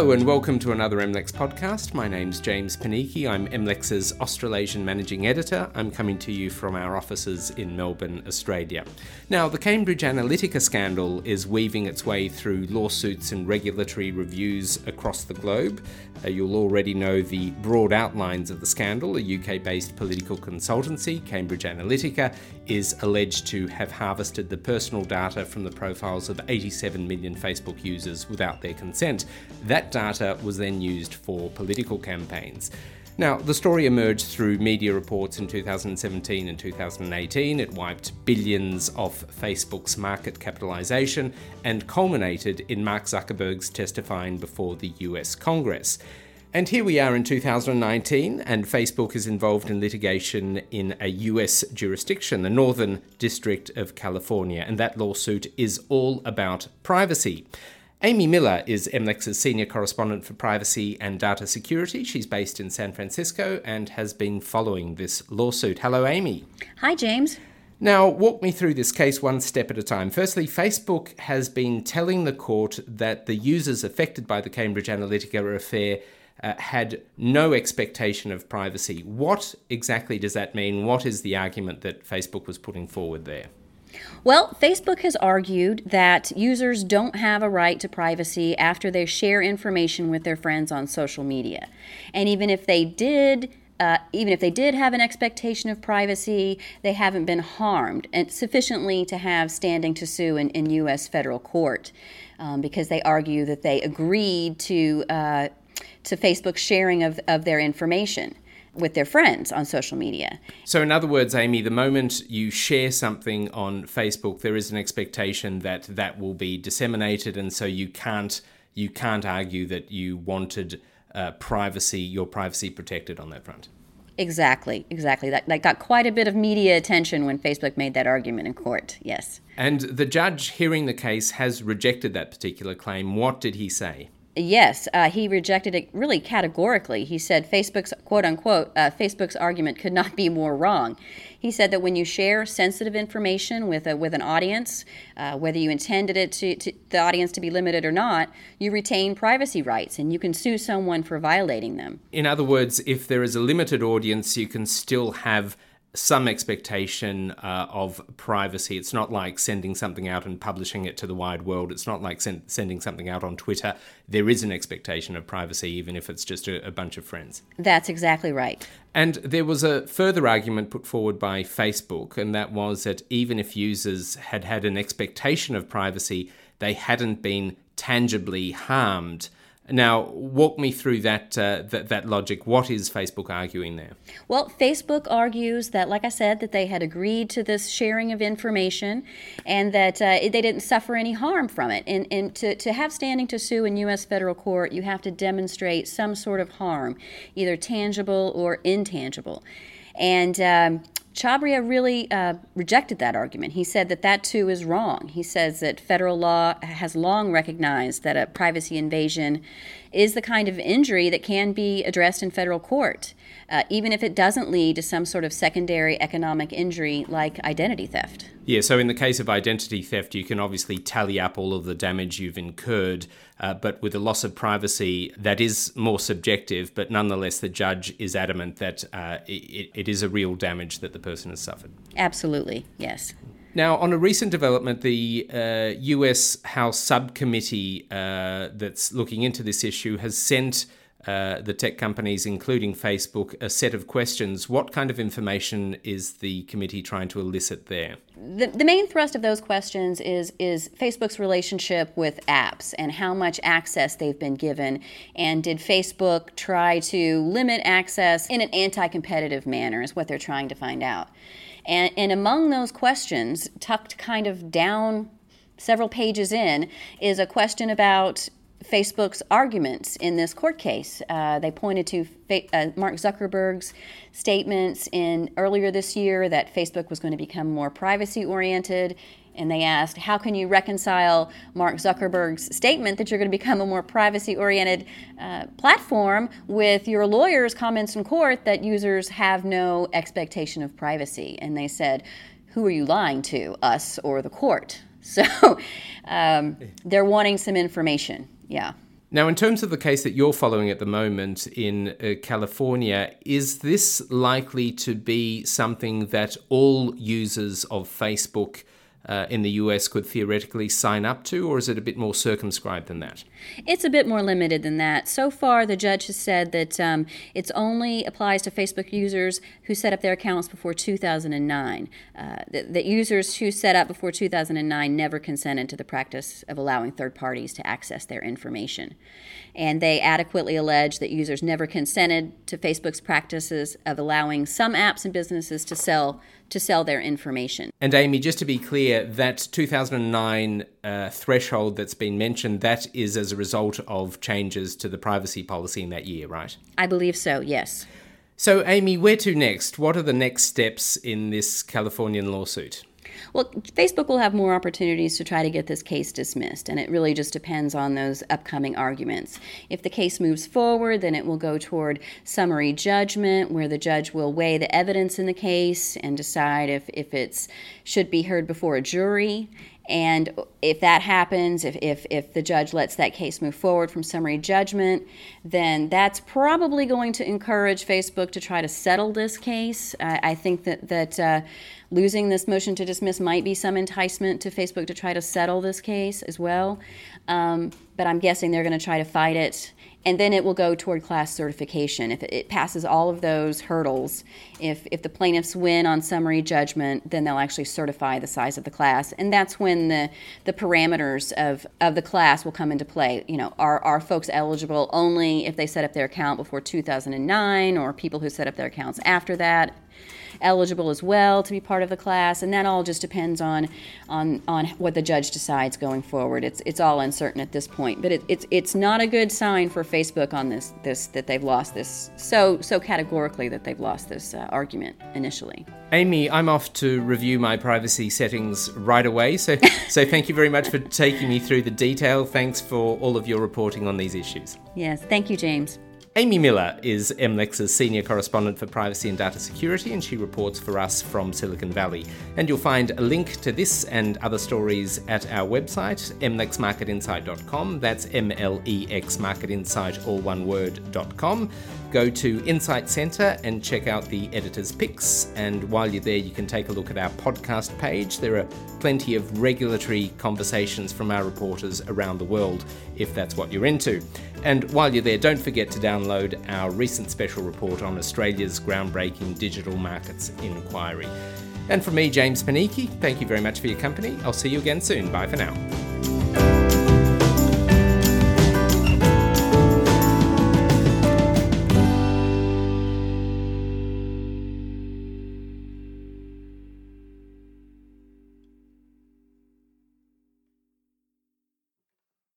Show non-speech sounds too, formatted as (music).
Hello and welcome to another MLEX podcast. My name's James Panichi. I'm MLEX's Australasian Managing Editor. I'm coming to you from our offices in Melbourne, Australia. Now, the Cambridge Analytica scandal is weaving its way through lawsuits and regulatory reviews across the globe. Uh, you'll already know the broad outlines of the scandal. A UK based political consultancy, Cambridge Analytica, is alleged to have harvested the personal data from the profiles of 87 million Facebook users without their consent. That data was then used for political campaigns. Now, the story emerged through media reports in 2017 and 2018. It wiped billions off Facebook's market capitalization and culminated in Mark Zuckerberg's testifying before the US Congress. And here we are in 2019, and Facebook is involved in litigation in a US jurisdiction, the Northern District of California, and that lawsuit is all about privacy. Amy Miller is MLEX's senior correspondent for privacy and data security. She's based in San Francisco and has been following this lawsuit. Hello, Amy. Hi, James. Now, walk me through this case one step at a time. Firstly, Facebook has been telling the court that the users affected by the Cambridge Analytica affair uh, had no expectation of privacy. What exactly does that mean? What is the argument that Facebook was putting forward there? Well, Facebook has argued that users don't have a right to privacy after they share information with their friends on social media. And even if they did, uh, even if they did have an expectation of privacy, they haven't been harmed sufficiently to have standing to sue in, in U.S. federal court um, because they argue that they agreed to uh, to Facebook's sharing of, of their information with their friends on social media. So, in other words, Amy, the moment you share something on Facebook, there is an expectation that that will be disseminated, and so you can't you can't argue that you wanted uh, privacy, your privacy protected on that front. Exactly, exactly. That, that got quite a bit of media attention when Facebook made that argument in court. Yes. And the judge hearing the case has rejected that particular claim. What did he say? Yes, uh, he rejected it really categorically. He said Facebook's quote unquote uh, Facebook's argument could not be more wrong. He said that when you share sensitive information with a, with an audience, uh, whether you intended it to, to, the audience to be limited or not, you retain privacy rights and you can sue someone for violating them. In other words, if there is a limited audience, you can still have some expectation uh, of privacy. It's not like sending something out and publishing it to the wide world. It's not like sen- sending something out on Twitter. There is an expectation of privacy, even if it's just a, a bunch of friends. That's exactly right. And there was a further argument put forward by Facebook, and that was that even if users had had an expectation of privacy, they hadn't been tangibly harmed now, walk me through that, uh, that that logic. What is Facebook arguing there? Well, Facebook argues that, like I said, that they had agreed to this sharing of information, and that uh, they didn't suffer any harm from it. And, and to, to have standing to sue in U.S. federal court, you have to demonstrate some sort of harm, either tangible or intangible. And um, Chhabria really uh, rejected that argument. He said that that too is wrong. He says that federal law has long recognized that a privacy invasion is the kind of injury that can be addressed in federal court, uh, even if it doesn't lead to some sort of secondary economic injury like identity theft. Yeah, so in the case of identity theft, you can obviously tally up all of the damage you've incurred, uh, but with the loss of privacy, that is more subjective, but nonetheless, the judge is adamant that uh, it, it is a real damage that the person has suffered. Absolutely, yes. Now, on a recent development, the uh, US House subcommittee uh, that's looking into this issue has sent uh, the tech companies, including Facebook, a set of questions. What kind of information is the committee trying to elicit there? The, the main thrust of those questions is, is Facebook's relationship with apps and how much access they've been given. And did Facebook try to limit access in an anti competitive manner, is what they're trying to find out. And, and among those questions, tucked kind of down several pages in, is a question about Facebook's arguments in this court case. Uh, they pointed to uh, Mark Zuckerberg's statements in earlier this year that Facebook was going to become more privacy oriented. And they asked, how can you reconcile Mark Zuckerberg's statement that you're going to become a more privacy oriented uh, platform with your lawyer's comments in court that users have no expectation of privacy? And they said, who are you lying to, us or the court? (laughs) So um, they're wanting some information. Yeah. Now, in terms of the case that you're following at the moment in uh, California, is this likely to be something that all users of Facebook uh, in the US could theoretically sign up to, or is it a bit more circumscribed than that? It's a bit more limited than that. So far, the judge has said that um, it only applies to Facebook users who set up their accounts before 2009. Uh, that, that users who set up before 2009 never consented to the practice of allowing third parties to access their information. And they adequately allege that users never consented to Facebook's practices of allowing some apps and businesses to sell to sell their information. And Amy, just to be clear, that 2009 uh, threshold that's been mentioned, that is as a result of changes to the privacy policy in that year, right? I believe so, yes. So, Amy, where to next? What are the next steps in this Californian lawsuit? Well, Facebook will have more opportunities to try to get this case dismissed, and it really just depends on those upcoming arguments. If the case moves forward, then it will go toward summary judgment, where the judge will weigh the evidence in the case and decide if, if it should be heard before a jury. And if that happens, if, if, if the judge lets that case move forward from summary judgment, then that's probably going to encourage Facebook to try to settle this case. I, I think that, that uh, losing this motion to dismiss might be some enticement to Facebook to try to settle this case as well. Um, but I'm guessing they're going to try to fight it and then it will go toward class certification. If it passes all of those hurdles, if, if the plaintiffs win on summary judgment, then they'll actually certify the size of the class. And that's when the, the parameters of, of the class will come into play. You know, are, are folks eligible only if they set up their account before 2009 or people who set up their accounts after that? Eligible as well to be part of the class, and that all just depends on on on what the judge decides going forward. It's it's all uncertain at this point, but it, it's it's not a good sign for Facebook on this this that they've lost this so so categorically that they've lost this uh, argument initially. Amy, I'm off to review my privacy settings right away. So (laughs) so thank you very much for taking me through the detail. Thanks for all of your reporting on these issues. Yes, thank you, James. Amy Miller is MLEX's senior correspondent for privacy and data security, and she reports for us from Silicon Valley. And you'll find a link to this and other stories at our website, mlexmarketinsight.com. That's M L E X Market Insight, all one word.com. Go to Insight Center and check out the editor's picks. And while you're there, you can take a look at our podcast page. There are plenty of regulatory conversations from our reporters around the world, if that's what you're into. And while you're there, don't forget to download our recent special report on Australia's groundbreaking digital markets inquiry. And from me, James Panichi, thank you very much for your company. I'll see you again soon. Bye for now.